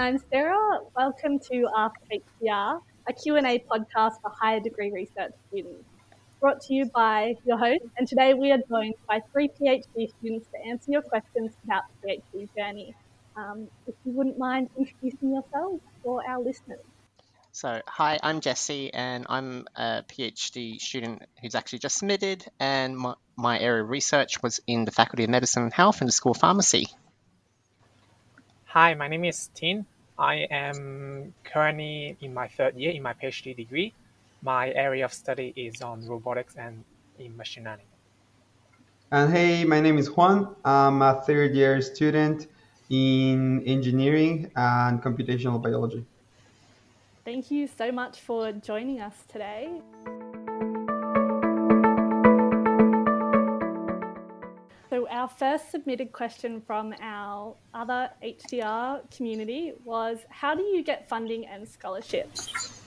and I'm Sarah. Welcome to Ask HDR, a Q&A podcast for higher degree research students. Brought to you by your host, and today we are joined by three PhD students to answer your questions about the PhD journey. Um, if you wouldn't mind introducing yourselves for our listeners. So, hi, I'm Jesse, and I'm a PhD student who's actually just submitted, and my, my area of research was in the Faculty of Medicine and Health and the School of Pharmacy. Hi, my name is Tin. I am currently in my third year in my PhD degree. My area of study is on robotics and in machine learning. And hey, my name is Juan. I'm a third year student in engineering and computational biology. Thank you so much for joining us today. Our first submitted question from our other HDR community was How do you get funding and scholarships?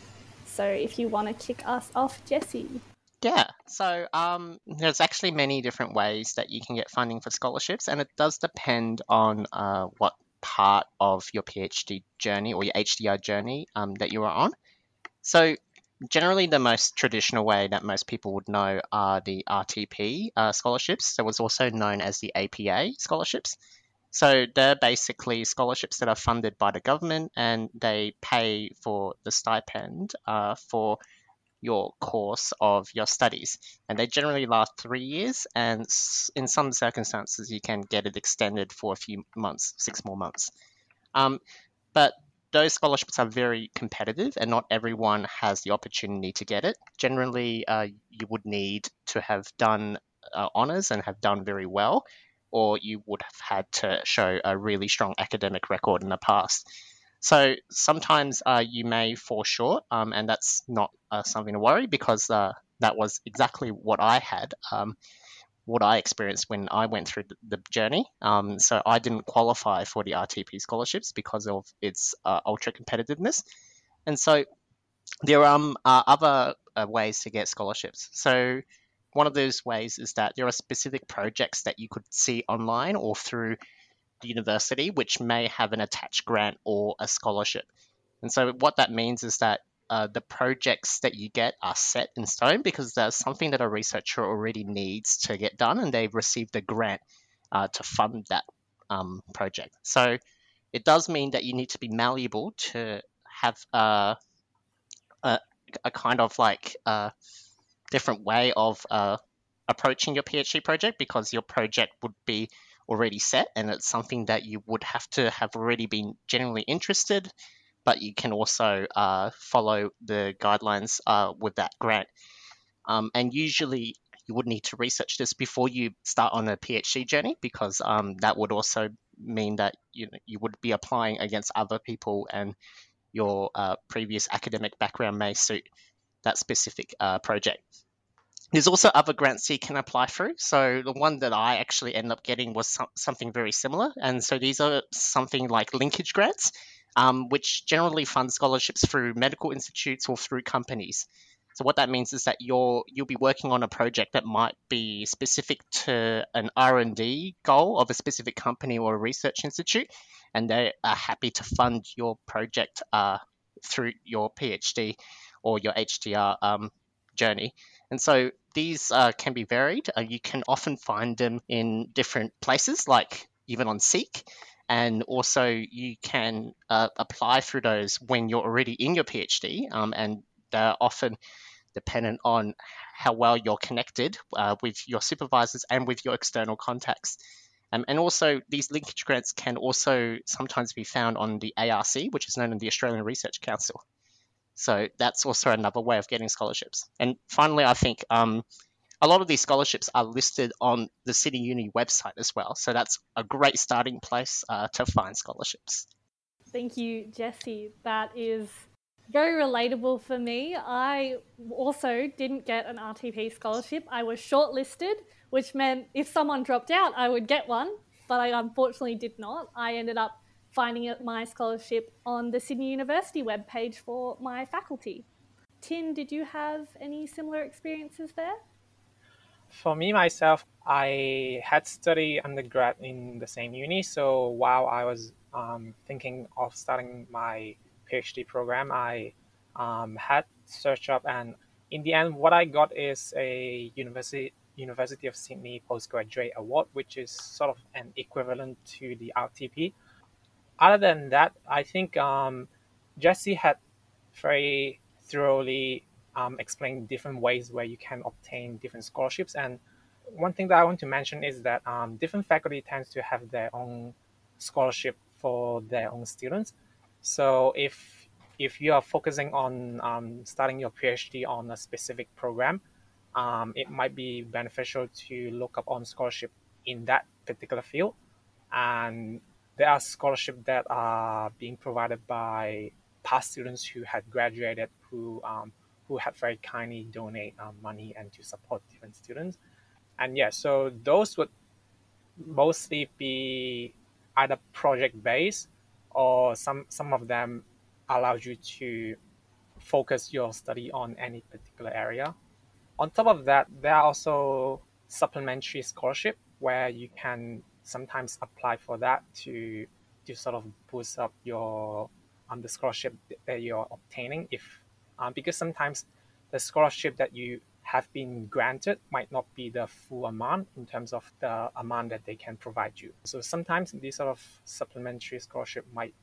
So, if you want to kick us off, Jesse. Yeah, so um, there's actually many different ways that you can get funding for scholarships, and it does depend on uh, what part of your PhD journey or your HDR journey um, that you are on. So, generally, the most traditional way that most people would know are the RTP uh, scholarships. That was also known as the APA scholarships. So, they're basically scholarships that are funded by the government and they pay for the stipend uh, for your course of your studies. And they generally last three years, and in some circumstances, you can get it extended for a few months, six more months. Um, but those scholarships are very competitive, and not everyone has the opportunity to get it. Generally, uh, you would need to have done uh, honors and have done very well, or you would have had to show a really strong academic record in the past. So sometimes uh, you may fall short, um, and that's not uh, something to worry because uh, that was exactly what I had, um, what I experienced when I went through the, journey. Um, so I didn't qualify for the RTP scholarships because of its uh, ultra competitiveness, and so there um, are other uh, ways to get scholarships. So one of those ways is that there are specific projects that you could see online or through the university, which may have an attached grant or a scholarship. And so, what that means is that uh, the projects that you get are set in stone because there's something that a researcher already needs to get done, and they've received a grant uh, to fund that um, project. So, it does mean that you need to be malleable to have uh, a, a kind of like a uh, different way of uh, approaching your PhD project because your project would be already set and it's something that you would have to have already been generally interested but you can also uh, follow the guidelines uh, with that grant um, and usually you would need to research this before you start on a phd journey because um, that would also mean that you, know, you would be applying against other people and your uh, previous academic background may suit that specific uh, project there's also other grants you can apply through. So the one that I actually ended up getting was some, something very similar. And so these are something like linkage grants, um, which generally fund scholarships through medical institutes or through companies. So what that means is that you're you'll be working on a project that might be specific to an R and D goal of a specific company or a research institute, and they are happy to fund your project uh, through your PhD or your HDR um, journey. And so these uh, can be varied. Uh, you can often find them in different places, like even on Seek. And also, you can uh, apply through those when you're already in your PhD, um, and they're often dependent on how well you're connected uh, with your supervisors and with your external contacts. Um, and also, these linkage grants can also sometimes be found on the ARC, which is known as the Australian Research Council. So that's also another way of getting scholarships. And finally, I think um, a lot of these scholarships are listed on the Sydney Uni website as well. So that's a great starting place uh, to find scholarships. Thank you, Jesse. That is very relatable for me. I also didn't get an RTP scholarship. I was shortlisted, which meant if someone dropped out, I would get one, but I unfortunately did not. I ended up finding my scholarship on the Sydney University webpage for my faculty. Tin, did you have any similar experiences there? For me myself, I had studied undergrad in the same uni. So while I was um, thinking of starting my PhD program, I um, had searched up, and in the end, what I got is a university University of Sydney Postgraduate Award, which is sort of an equivalent to the RTP. Other than that, I think um, Jesse had very thoroughly um, explained different ways where you can obtain different scholarships. And one thing that I want to mention is that um, different faculty tends to have their own scholarship for their own students. So if if you are focusing on um, starting your PhD on a specific program, um, it might be beneficial to look up on scholarship in that particular field. And there are scholarships that are being provided by past students who had graduated who um, who have very kindly donate um, money and to support different students. And yeah, so those would mostly be either project based or some some of them allows you to focus your study on any particular area. On top of that, there are also supplementary scholarship where you can sometimes apply for that to to sort of boost up your um, the scholarship that you're obtaining if um, because sometimes the scholarship that you have been granted might not be the full amount in terms of the amount that they can provide you. So sometimes these sort of supplementary scholarship might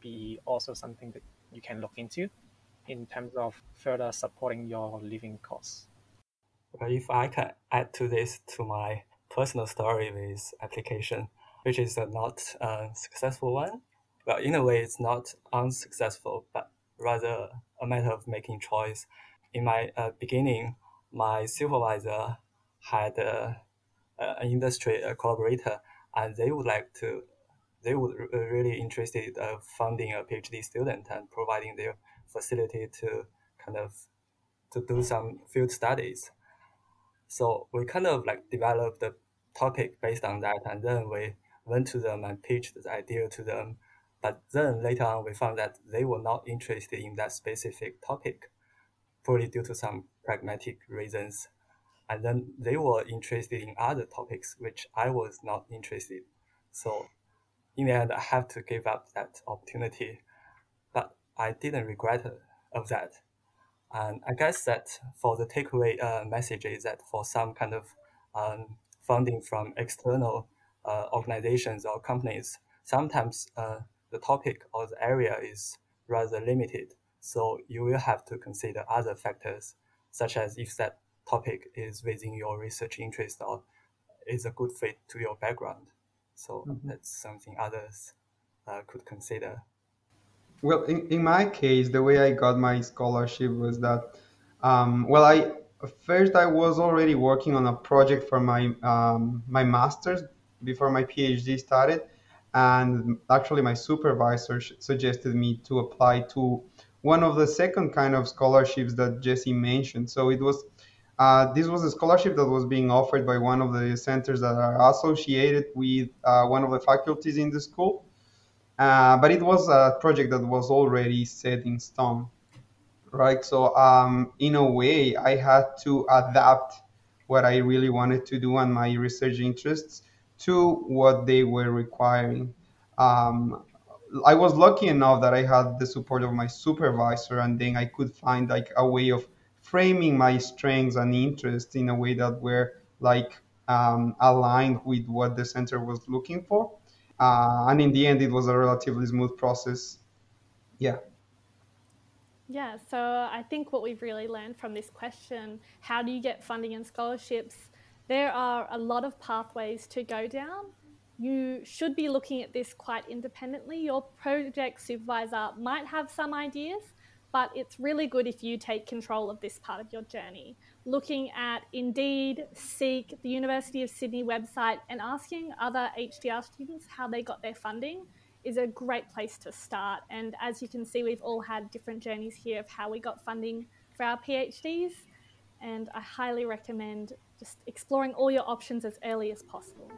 be also something that you can look into in terms of further supporting your living costs. If I can add to this to my personal story with application, which is a not a successful one. Well, in a way, it's not unsuccessful, but rather a matter of making choice. In my uh, beginning, my supervisor had uh, an industry collaborator, and they would like to, they would uh, really interested uh, funding a PhD student and providing their facility to kind of to do some field studies. So we kind of like developed the topic based on that, and then we went to them and pitched the idea to them. But then later on, we found that they were not interested in that specific topic, probably due to some pragmatic reasons. And then they were interested in other topics, which I was not interested. So in the end, I have to give up that opportunity. But I didn't regret of that. And I guess that for the takeaway uh, message is that for some kind of um, funding from external uh, organizations or companies, sometimes uh, the topic or the area is rather limited. So you will have to consider other factors, such as if that topic is within your research interest or is a good fit to your background. So mm-hmm. that's something others uh, could consider. Well, in, in my case, the way I got my scholarship was that, um, well, I first I was already working on a project for my um, my master's before my PhD started, and actually my supervisor suggested me to apply to one of the second kind of scholarships that Jesse mentioned. So it was uh, this was a scholarship that was being offered by one of the centers that are associated with uh, one of the faculties in the school. Uh, but it was a project that was already set in stone, right? So um, in a way, I had to adapt what I really wanted to do and my research interests to what they were requiring. Um, I was lucky enough that I had the support of my supervisor, and then I could find like a way of framing my strengths and interests in a way that were like um, aligned with what the center was looking for uh, and in the end, it was a relatively smooth process. Yeah. Yeah, so I think what we've really learned from this question how do you get funding and scholarships? There are a lot of pathways to go down. You should be looking at this quite independently. Your project supervisor might have some ideas, but it's really good if you take control of this part of your journey. Looking at Indeed, Seek, the University of Sydney website, and asking other HDR students how they got their funding is a great place to start. And as you can see, we've all had different journeys here of how we got funding for our PhDs. And I highly recommend just exploring all your options as early as possible.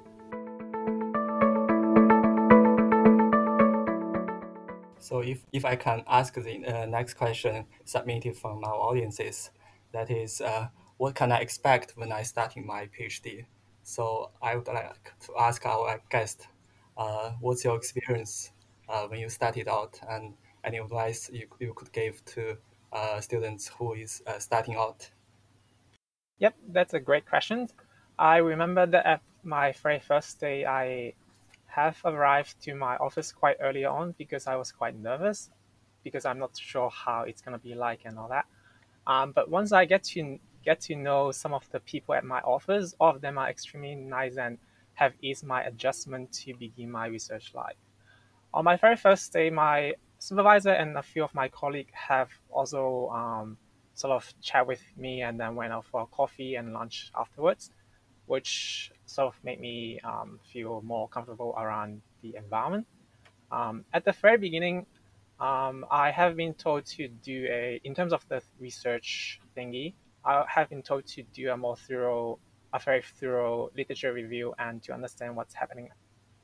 So if, if I can ask the uh, next question submitted from our audiences, that is, uh, what can I expect when I starting my PhD? So I would like to ask our guest, uh, what's your experience uh, when you started out, and any advice you, you could give to uh, students who is uh, starting out? Yep, that's a great question. I remember that at my very first day, I have arrived to my office quite early on because I was quite nervous because I'm not sure how it's gonna be like and all that. Um, but once I get to get to know some of the people at my office, all of them are extremely nice and have eased my adjustment to begin my research life. On my very first day, my supervisor and a few of my colleagues have also um, sort of chat with me and then went out for coffee and lunch afterwards, which sort of made me um, feel more comfortable around the environment. Um, at the very beginning, um, I have been told to do a, in terms of the research thingy, I have been told to do a more thorough, a very thorough literature review and to understand what's happening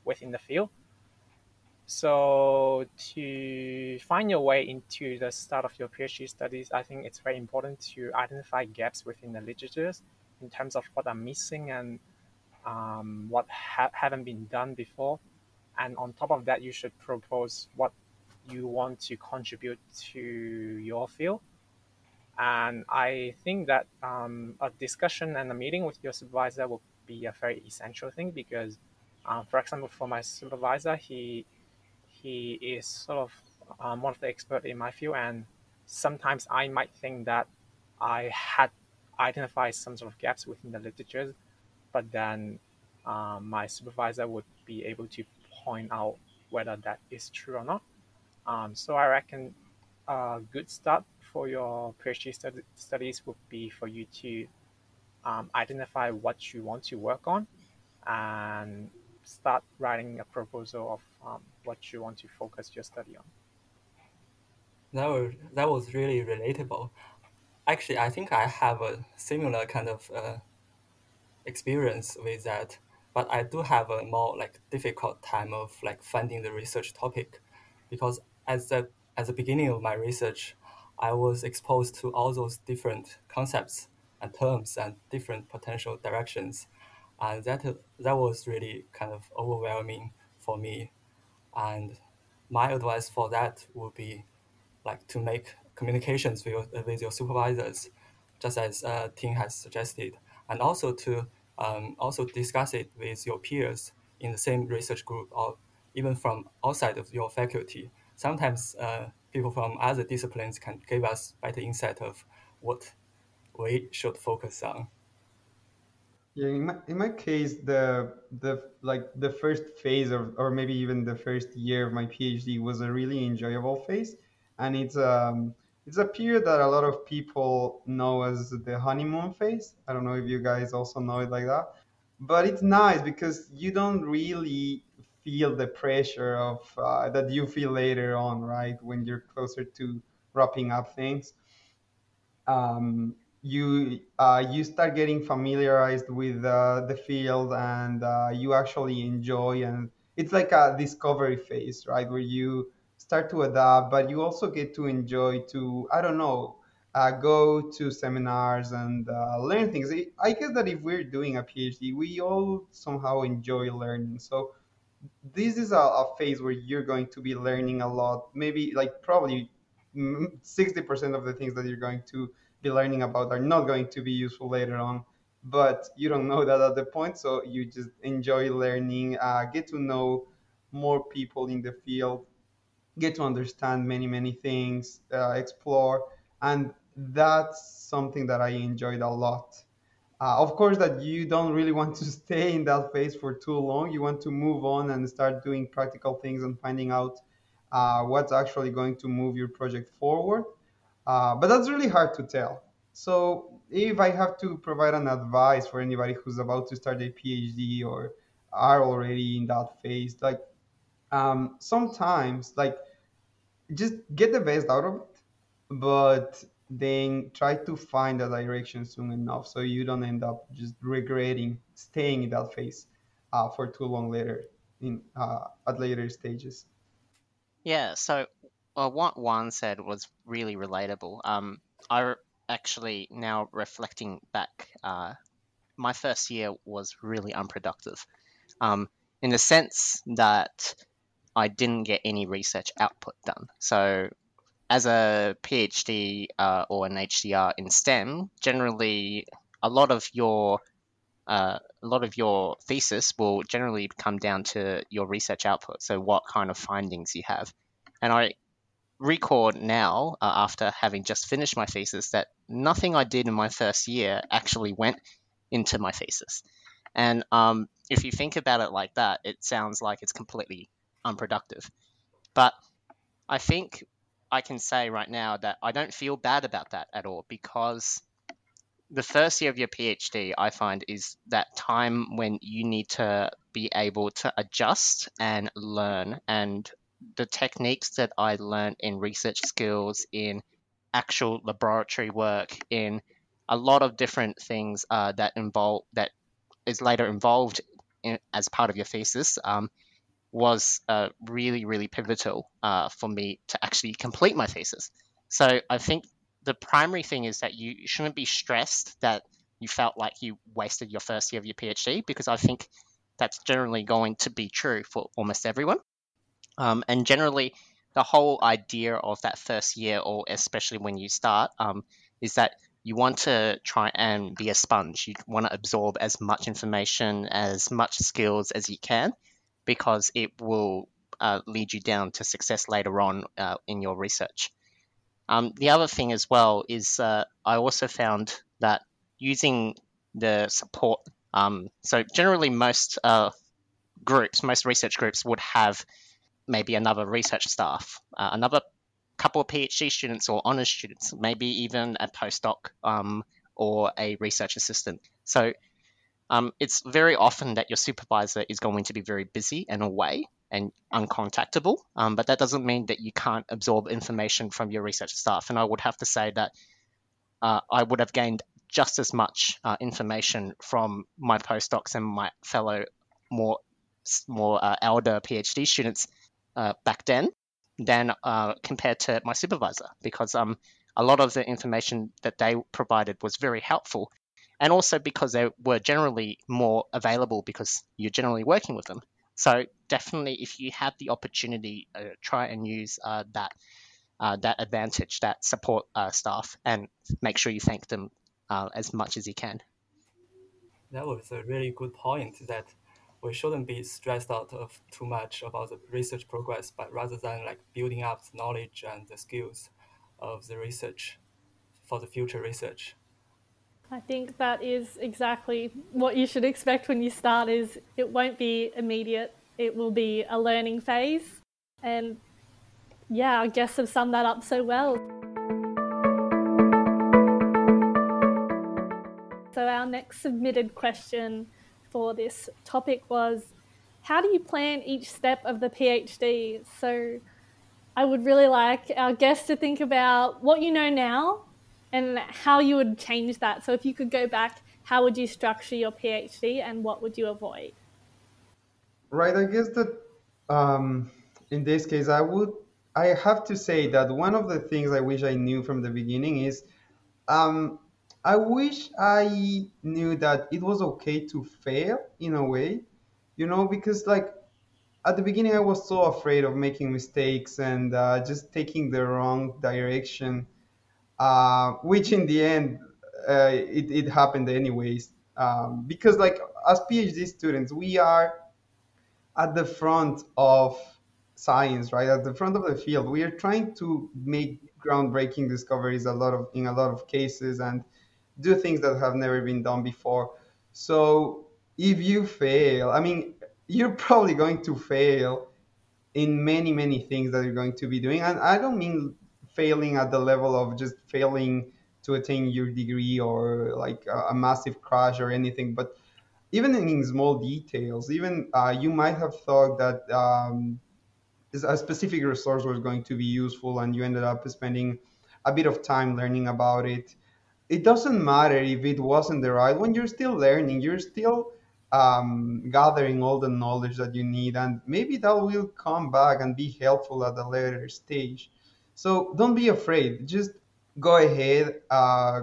within the field. So to find your way into the start of your PhD studies, I think it's very important to identify gaps within the literatures in terms of what are missing and um, what ha- haven't been done before. And on top of that, you should propose what you want to contribute to your field. And I think that um, a discussion and a meeting with your supervisor will be a very essential thing because, um, for example, for my supervisor, he he is sort of um, one of the experts in my field, and sometimes I might think that I had identified some sort of gaps within the literature, but then um, my supervisor would be able to point out whether that is true or not. Um, so I reckon a good start for your PhD stud- studies would be for you to um, identify what you want to work on and start writing a proposal of um, what you want to focus your study on. That was, that was really relatable. Actually, I think I have a similar kind of uh, experience with that, but I do have a more like difficult time of like finding the research topic because at the at the beginning of my research, I was exposed to all those different concepts and terms and different potential directions, and that that was really kind of overwhelming for me. And my advice for that would be like to make communications with your, with your supervisors, just as uh, Tin has suggested, and also to um, also discuss it with your peers in the same research group or even from outside of your faculty. Sometimes uh, people from other disciplines can give us better insight of what we should focus on. Yeah, in my, in my case, the the like the first phase of, or maybe even the first year of my PhD was a really enjoyable phase, and it's um it's a period that a lot of people know as the honeymoon phase. I don't know if you guys also know it like that, but it's nice because you don't really feel the pressure of uh, that you feel later on, right? When you're closer to wrapping up things, um, you uh, you start getting familiarized with uh, the field, and uh, you actually enjoy, and it's like a discovery phase, right? Where you start to adapt, but you also get to enjoy to I don't know. Uh, go to seminars and uh, learn things. I guess that if we're doing a PhD, we all somehow enjoy learning. So this is a, a phase where you're going to be learning a lot maybe like probably 60% of the things that you're going to be learning about are not going to be useful later on. But you don't know that at the point so you just enjoy learning uh, get to know more people in the field get to understand many many things uh, explore and that's something that i enjoyed a lot. Uh, of course that you don't really want to stay in that phase for too long. You want to move on and start doing practical things and finding out uh, what's actually going to move your project forward uh, but that's really hard to tell so if i have to provide an advice for anybody who's about to start a phd or are already in that phase like um, sometimes like just get the best out of it but then try to find a direction soon enough so you don't end up just regretting staying in that phase uh, for too long later in uh, at later stages. Yeah, so uh, what Juan said was really relatable. Um, I actually now reflecting back, uh, my first year was really unproductive. Um, in the sense that I didn't get any research output done. So, as a PhD uh, or an HDR in STEM, generally a lot of your uh, a lot of your thesis will generally come down to your research output. So, what kind of findings you have. And I record now, uh, after having just finished my thesis, that nothing I did in my first year actually went into my thesis. And um, if you think about it like that, it sounds like it's completely unproductive. But I think I can say right now that I don't feel bad about that at all because the first year of your PhD, I find, is that time when you need to be able to adjust and learn. And the techniques that I learned in research skills, in actual laboratory work, in a lot of different things uh, that involve that is later involved in, as part of your thesis um, was uh, really, really pivotal uh, for me to actually complete my thesis. So I think the primary thing is that you shouldn't be stressed that you felt like you wasted your first year of your PhD because I think that's generally going to be true for almost everyone. Um, and generally, the whole idea of that first year, or especially when you start, um, is that you want to try and be a sponge. You want to absorb as much information, as much skills as you can, because it will uh, lead you down to success later on uh, in your research. Um, the other thing as well is uh, I also found that using the support, um, so generally most uh, groups, most research groups would have maybe another research staff, uh, another couple of PhD students or honors students, maybe even a postdoc um, or a research assistant. So um, it's very often that your supervisor is going to be very busy and away and uncontactable, um, but that doesn't mean that you can't absorb information from your research staff. And I would have to say that uh, I would have gained just as much uh, information from my postdocs and my fellow more more uh, elder PhD students uh, back then than uh, compared to my supervisor because um, a lot of the information that they provided was very helpful and also because they were generally more available because you're generally working with them. So definitely, if you have the opportunity, uh, try and use uh, that uh, that advantage, that support uh, staff, and make sure you thank them uh, as much as you can. That was a really good point. That we shouldn't be stressed out of too much about the research progress, but rather than like building up the knowledge and the skills of the research for the future research. I think that is exactly what you should expect when you start is it won't be immediate. It will be a learning phase. And yeah, I guess I've summed that up so well. So our next submitted question for this topic was how do you plan each step of the PhD? So I would really like our guests to think about what you know now and how you would change that. So if you could go back, how would you structure your PhD and what would you avoid? Right, I guess that um, in this case, I would, I have to say that one of the things I wish I knew from the beginning is um, I wish I knew that it was okay to fail in a way, you know, because like at the beginning I was so afraid of making mistakes and uh, just taking the wrong direction uh, which in the end uh, it, it happened anyways. Um, because like as phd students we are at the front of science right? At the front of the field. We are trying to make groundbreaking discoveries a lot of in a lot of cases and do things that have never been done before. So if you fail i mean you're probably going to fail in many many things that you're going to be doing. And i don't mean failing at the level of just failing to attain your degree or like a, massive crash or anything but even in small details even uh, you might have thought that um, a specific resource was going to be useful and you ended up spending a bit of time learning about it it doesn't matter if it wasn't the right one you're still learning you're still um, gathering all the knowledge that you need and maybe that will come back and be helpful at a later stage so don't be afraid. Just go ahead, uh,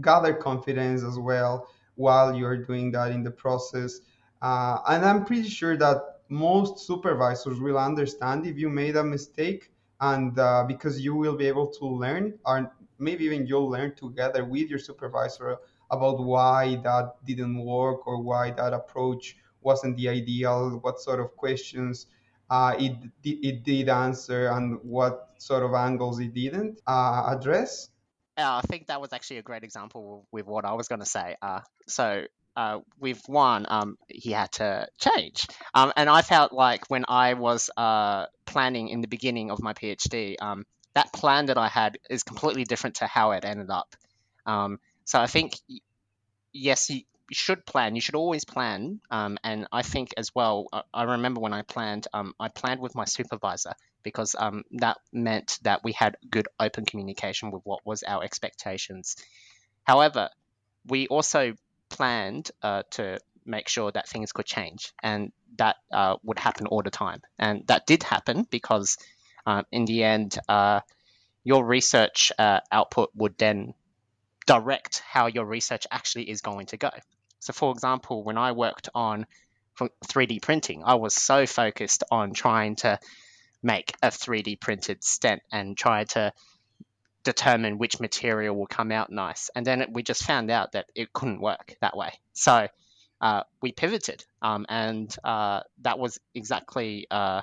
gather confidence as well while you're doing that in the process. Uh, and I'm pretty sure that most supervisors will understand if you made a mistake, and uh, because you will be able to learn, maybe even you'll learn together with your supervisor about why that didn't work or why that approach wasn't the ideal, what sort of questions uh, it, it did answer, and what sort of angles it didn't uh, address. Uh, I think that was actually a great example with what I was going to say. Uh, so uh, with Juan, um, he had to change. Um, and I felt like when I was uh, planning in the beginning of my PhD, um, that plan that I had is completely different to how it ended up. Um, so I think, yes, you, should plan. You should always plan. Um, and I think as well, I, I remember when I planned, um, I planned with my supervisor because um, that meant that we had good open communication with what was our expectations. However, we also planned uh, to make sure that things could change, and that uh, would happen all the time. And that did happen because, uh, in the end, uh, your research uh, output would then direct how your research actually is going to go. So, for example, when I worked on 3D printing, I was so focused on trying to make a 3D printed stent and try to determine which material will come out nice. And then we just found out that it couldn't work that way. So uh, we pivoted, um, and uh, that was exactly uh,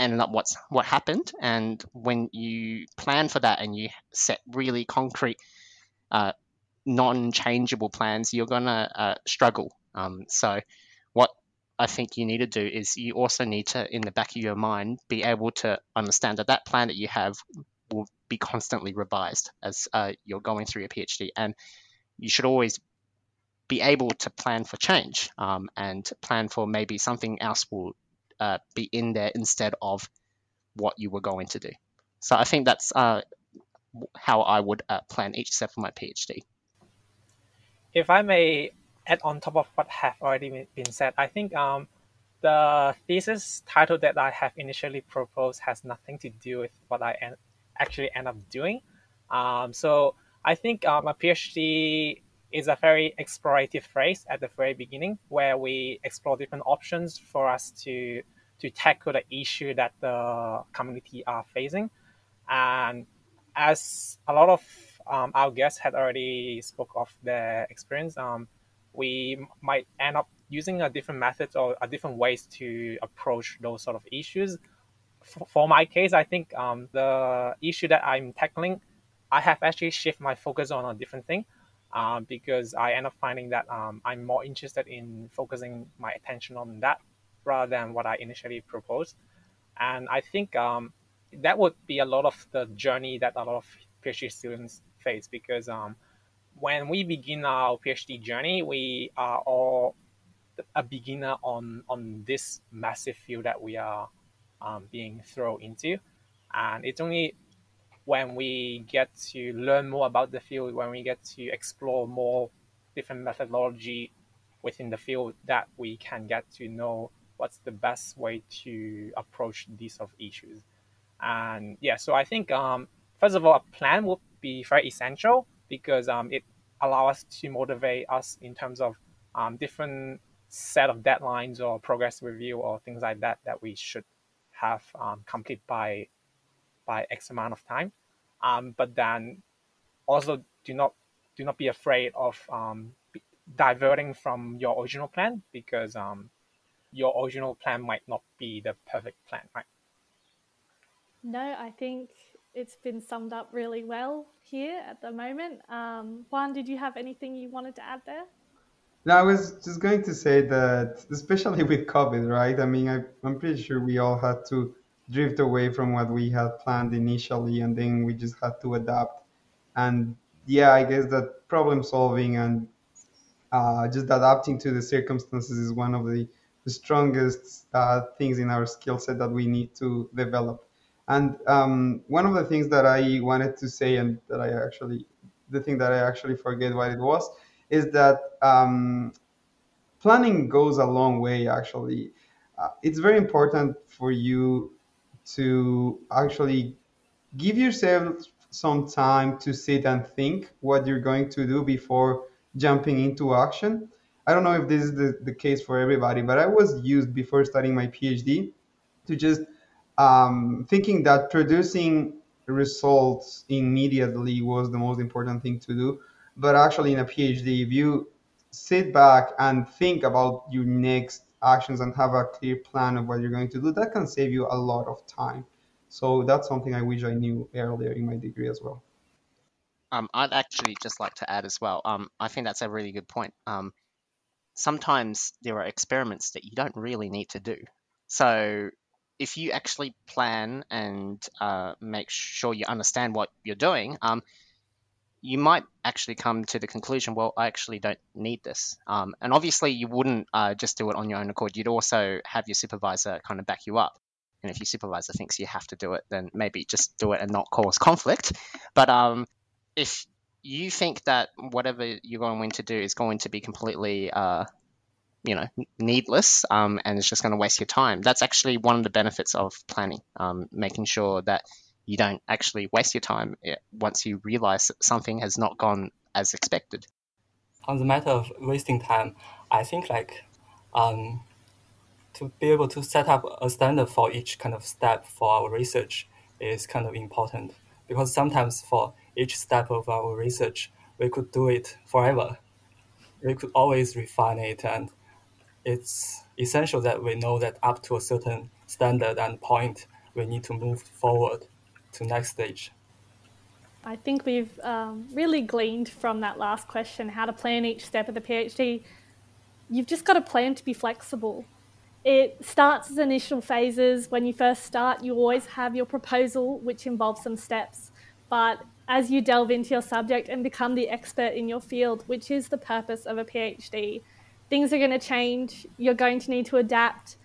ended up what's what happened. And when you plan for that and you set really concrete, uh, non-changeable plans, you're gonna uh, struggle. Um, so what I think you need to do is you also need to, in the back of your mind, be able to understand that that plan that you have will be constantly revised as uh, you're going through your PhD, and you should always be able to plan for change um, and plan for maybe something else will uh, be in there instead of what you were going to do. So I think that's uh, how I would uh, plan each step of my PhD. If I may add on top of what have already been said, I think um, the thesis title that I have initially proposed has nothing to do with what I actually end up doing. Um, so I think um, a PhD is a very explorative phase at the very beginning where we explore different options for us to to tackle the issue that the community are facing. And as a lot of um, our guests had already spoke of their experience, um, we might end up using a different methods or a different ways to approach those sort of issues for my case, I think um, the issue that I'm tackling, I have actually shifted my focus on a different thing um, because I end up finding that um, I'm more interested in focusing my attention on that rather than what I initially proposed. And I think um, that would be a lot of the journey that a lot of PhD students face because um, when we begin our PhD journey, we are all a beginner on on this massive field that we are um, being thrown into. And it's only when we get to learn more about the field, when we get to explore more different methodology within the field, that we can get to know what's the best way to approach these sort of issues. And yeah, so I think um, first of all, a plan would be very essential because um, it allows us to motivate us in terms of um, different set of deadlines or progress review or things like that that we should have um, complete by by X amount of time. Um, but then also do not do not be afraid of um, diverting from your original plan because um, your original plan might not be the perfect plan, right? No, I think it's been summed up really well here at the moment. Um, Juan, did you have anything you wanted to add there? No, I was just going to say that, especially with COVID, right? I mean, I, I'm pretty sure we all had to drift away from what we had planned initially, and then we just had to adapt. And yeah, I guess that problem solving and uh, just adapting to the circumstances is one of the, the strongest uh, things in our skill set that we need to develop. And um, one of the things that I wanted to say, and that I actually, the thing that I actually forget what it was, is that um, planning goes a long way actually uh, it's very important for you to actually give yourself some time to sit and think what you're going to do before jumping into action. I don't know if this is the, the case for everybody, but I was used before starting my PhD to just um, thinking that producing results immediately was the most important thing to do. But actually, in a PhD, if you sit back and think about your next actions and have a clear plan of what you're going to do, that can save you a lot of time. So that's something I wish I knew earlier in my degree as well. Um, I'd actually just like to add as well. Um, I think that's a really good point. Um, sometimes there are experiments that you don't really need to do. So if you actually plan and uh, make sure you understand what you're doing, um, you might actually come to the conclusion, well, I actually don't need this. Um, and obviously, you wouldn't uh, just do it on your own accord. You'd also have your supervisor kind of back you up. And if your supervisor thinks you have to do it, then maybe just do it and not cause conflict. But um, if you think that whatever you're going to do is going to be completely, uh, you know, needless um, and it's just going to waste your time, that's actually one of the benefits of planning, um, making sure that you don't actually waste your time eh, once you realize that something has not gone as expected. On the matter of wasting time, I think like um, to be able to set up a standard for each kind of step for our research is kind of important because sometimes for each step of our research, we could do it forever. We could always refine it, and it's essential that we know that up to a certain standard and point, we need to move forward to next stage. I think we've um, really gleaned from that last question how to plan each step of the PhD. You've just got to plan to be flexible it starts as initial phases. When you first start, you always have your proposal, which involves some steps. But as you delve into your subject and become the expert in your field, which is the purpose of a PhD, things are going to change. You're going to need to adapt,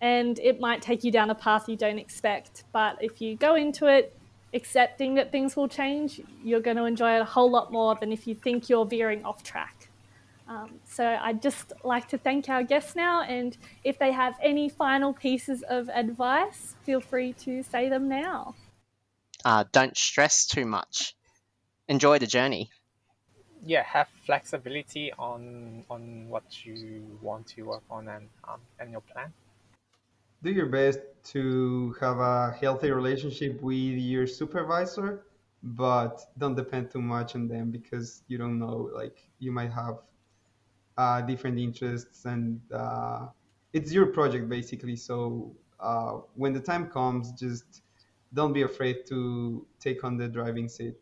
and it might take you down a path you don't expect. But if you go into it accepting that things will change, you're going to enjoy it a whole lot more than if you think you're veering off track. Um, so I'd just like to thank our guests now, and if they have any final pieces of advice, feel free to say them now. Uh, don't stress too much. Enjoy the journey. Yeah, have flexibility on on what you want to work on and um, and your plan. Do your best to have a healthy relationship with your supervisor, but don't depend too much on them because you don't know. Like you might have uh, different interests, and uh, it's your project basically. So uh, when the time comes, just don't be afraid to take on the driving seat,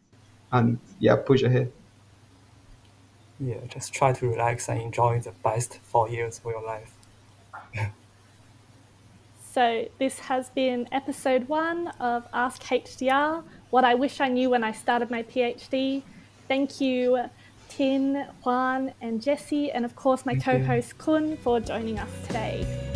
and yeah, push ahead. Yeah, just try to relax and enjoy the best four years of your life. so this has been episode one of Ask HDR. What I wish I knew when I started my PhD. Thank you Tin, Juan, and Jesse, and of course my co host Kun for joining us today.